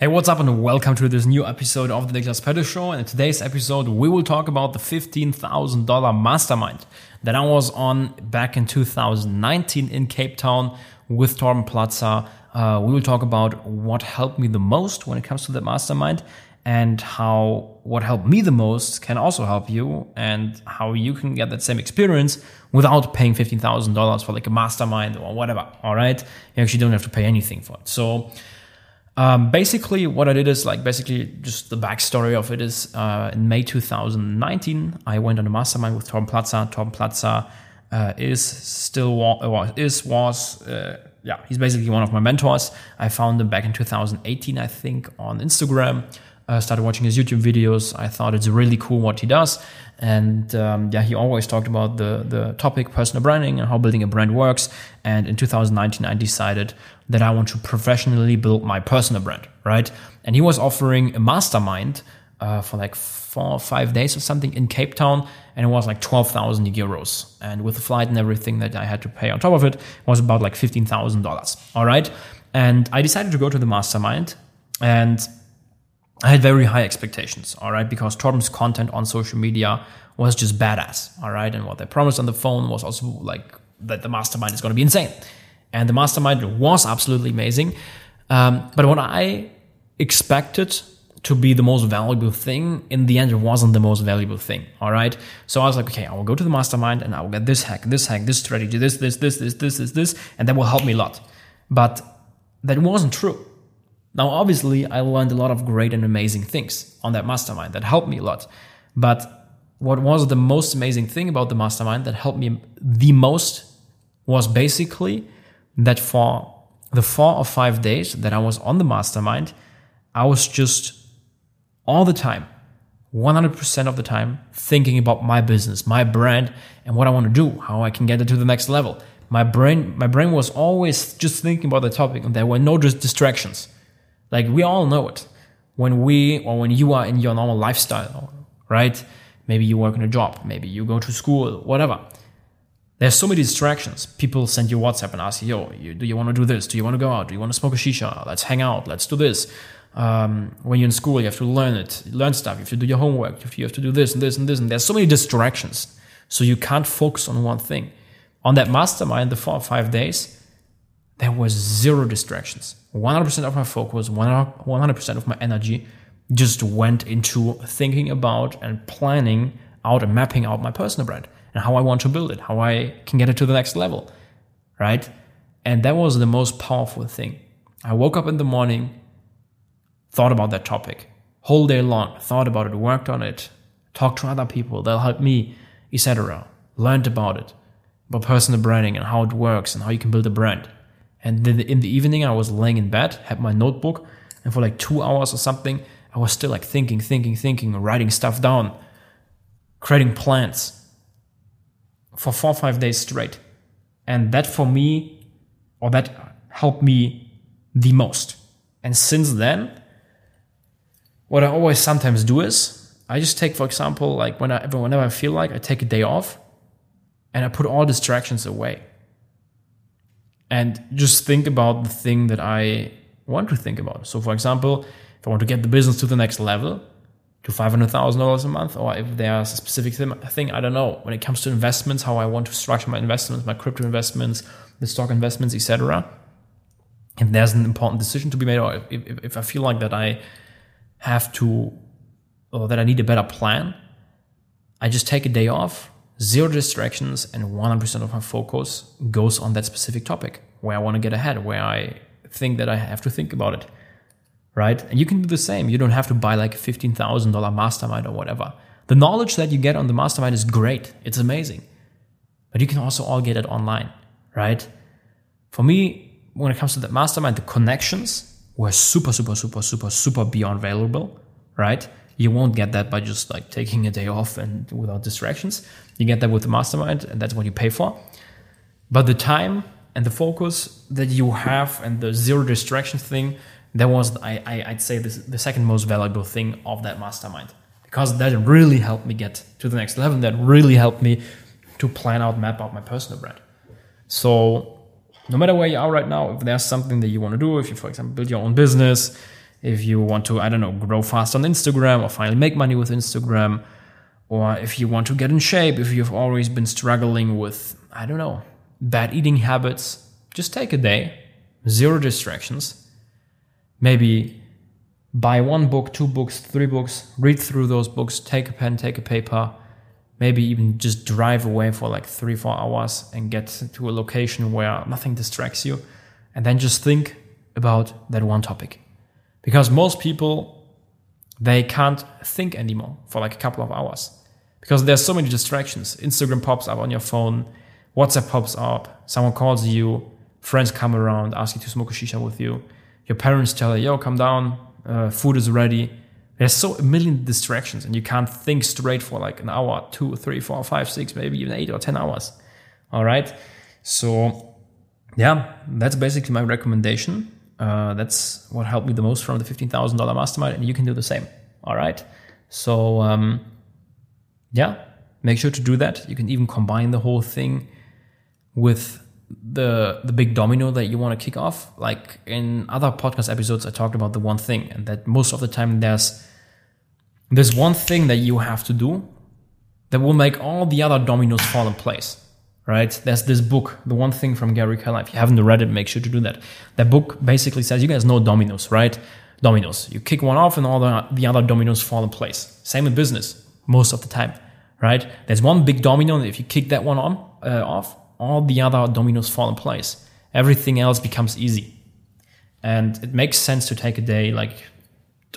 Hey, what's up, and welcome to this new episode of the Niklas Pedde Show. And in today's episode, we will talk about the $15,000 mastermind that I was on back in 2019 in Cape Town with Torben Platzer. Uh, we will talk about what helped me the most when it comes to that mastermind and how what helped me the most can also help you and how you can get that same experience without paying $15,000 for like a mastermind or whatever. All right. You actually don't have to pay anything for it. So, um, basically, what I did is like basically just the backstory of it is uh, in May 2019, I went on a mastermind with Torben Platzer. Torben Platzer uh, is still was is was uh, yeah he's basically one of my mentors. I found him back in 2018, I think, on Instagram. I started watching his YouTube videos. I thought it's really cool what he does, and um, yeah, he always talked about the the topic personal branding and how building a brand works. And in 2019, I decided that I want to professionally build my personal brand, right? And he was offering a mastermind uh, for like four or five days or something in Cape Town, and it was like 12,000 euros. And with the flight and everything that I had to pay on top of it, it was about like $15,000. All right. And I decided to go to the mastermind, and I had very high expectations, all right, because Torben's content on social media was just badass, all right, and what they promised on the phone was also like that the mastermind is going to be insane, and the mastermind was absolutely amazing. Um, but what I expected to be the most valuable thing, in the end, it wasn't the most valuable thing, all right. So I was like, okay, I will go to the mastermind and I will get this hack, this hack, this strategy, this, this, this, this, this, this, this, and that will help me a lot. But that wasn't true now, obviously, I learned a lot of great and amazing things on that mastermind that helped me a lot. But what was the most amazing thing about the mastermind that helped me the most was basically that for the four or five days that I was on the mastermind, I was just all the time, 100% of the time, thinking about my business, my brand, and what I want to do, how I can get it to the next level. My brain, my brain was always just thinking about the topic, and there were no distractions. Like we all know it. When we or when you are in your normal lifestyle, right? Maybe you work in a job, maybe you go to school, whatever. There's so many distractions. People send you WhatsApp and ask you, yo, you, do you want to do this? Do you want to go out? Do you want to smoke a shisha? Let's hang out. Let's do this. Um, when you're in school, you have to learn it, learn stuff. You have to do your homework. You have to do this and this and this. And there's so many distractions. So you can't focus on one thing. On that mastermind, the four or five days, there was zero distractions. 100% of my focus, 100% of my energy just went into thinking about and planning out and mapping out my personal brand and how I want to build it, how I can get it to the next level. Right. And that was the most powerful thing. I woke up in the morning, thought about that topic whole day long, thought about it, worked on it, talked to other people, they'll help me, etc. Learned about it, about personal branding and how it works and how you can build a brand. And then in the evening, I was laying in bed, had my notebook, and for like two hours or something, I was still like thinking, thinking, thinking, writing stuff down, creating plans for four or five days straight. And that for me, or that helped me the most. And since then, what I always sometimes do is I just take, for example, like whenever, whenever I feel like I take a day off and I put all distractions away and just think about the thing that I want to think about. So, for example, if I want to get the business to the next level, to $500,000 a month, or if there's a specific thing, I don't know, when it comes to investments, how I want to structure my investments, my crypto investments, the stock investments, etc. If there's an important decision to be made, or if, if, if I feel like that I have to, or that I need a better plan, I just take a day off, zero distractions and 100% of my focus goes on that specific topic where I want to get ahead, where I think that I have to think about it. Right? And you can do the same. You don't have to buy like a $15,000 mastermind or whatever. The knowledge that you get on the mastermind is great. It's amazing. But you can also all get it online, right? For me, when it comes to the mastermind, the connections were super, super, super, super, super beyond valuable, right? You won't get that by just like taking a day off and without distractions. You get that with the mastermind, and that's what you pay for. But the time and the focus that you have and the zero distractions thing, that was, I, I, would say, this, the second most valuable thing of that mastermind. Because that really helped me get to the next level. That really helped me to plan out, map out my personal brand. So, no matter where you are right now, if there's something that you want to do, if you, for example, build your own business, if you want to, I don't know, grow fast on Instagram or finally make money with Instagram, or if you want to get in shape, if you've always been struggling with, I don't know, bad eating habits, just take a day, zero distractions. Maybe buy one book, two books, three books, read through those books, take a pen, take a paper, maybe even just drive away for like three, four hours and get to a location where nothing distracts you. And then just think about that one topic. Because most people, they can't think anymore for like a couple of hours because there's so many distractions. Instagram pops up on your phone, WhatsApp pops up, someone calls you, friends come around, ask you to smoke a shisha with you. Your parents tell you, yo, come down, uh, food is ready. There's so a million distractions, and you can't think straight for like an hour, two, three, four, five, six, maybe even eight or 10 hours. All right. So, yeah, that's basically my recommendation. Uh, that's what helped me the most from the $15,000 mastermind, and you can do the same. All right. So, um, yeah, make sure to do that. You can even combine the whole thing with the the big domino that you want to kick off. Like in other podcast episodes, I talked about the one thing, and that most of the time there's there's one thing that you have to do that will make all the other dominoes fall in place. Right? There's this book, the one thing from Gary Keller. If you haven't read it, make sure to do that. That book basically says you guys know dominoes, right? Dominoes. You kick one off, and all the, the other dominoes fall in place. Same in business, most of the time, right? There's one big domino, and if you kick that one on uh, off, all the other dominoes fall in place. Everything else becomes easy. And it makes sense to take a day, like,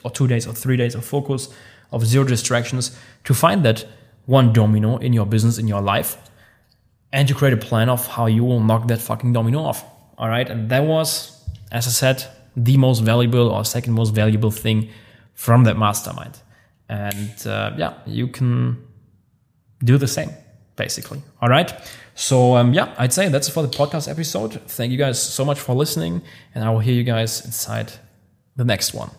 or two days or three days of focus, of zero distractions, to find that one domino in your business, in your life, and to create a plan of how you will knock that fucking domino off. All right. And that was, as I said, the most valuable or second most valuable thing from that mastermind. And uh, yeah, you can do the same, basically. All right. So um, yeah, I'd say that's for the podcast episode. Thank you guys so much for listening, and I will hear you guys inside the next one.